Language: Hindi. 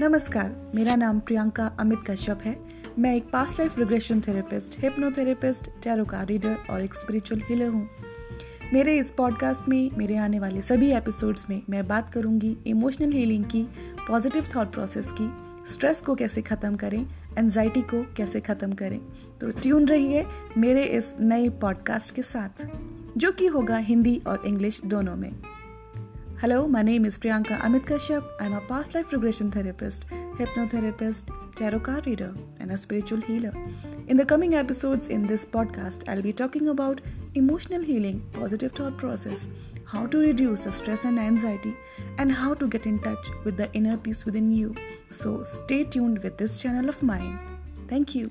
नमस्कार, मेरा नाम प्रियंका अमित कश्यप है। मैं एक past life regression therapist hypnotherapist tarot reader और एक स्पिरिचुअल हीलर हूँ। मेरे इस पॉडकास्ट में, मेरे आने वाले सभी एपिसोड्स में मैं बात करूँगी इमोशनल हीलिंग की पॉजिटिव थॉट प्रोसेस की स्ट्रेस को कैसे ख़त्म करें एनजाइटी को कैसे ख़त्म करें। तो ट्यून रहिए मेरे इस नए पॉडकास्ट के साथ, जो कि होगा हिंदी और इंग्लिश दोनों में। Hello, my name is Priyanka Amit Kashyap. I'm a past life regression therapist, hypnotherapist, tarot card reader, and a spiritual healer. In the coming episodes in this podcast, I'll be talking about emotional healing, positive thought process, how to reduce stress and anxiety, and how to get in touch with the inner peace within you. So stay tuned with this channel of mine. Thank you.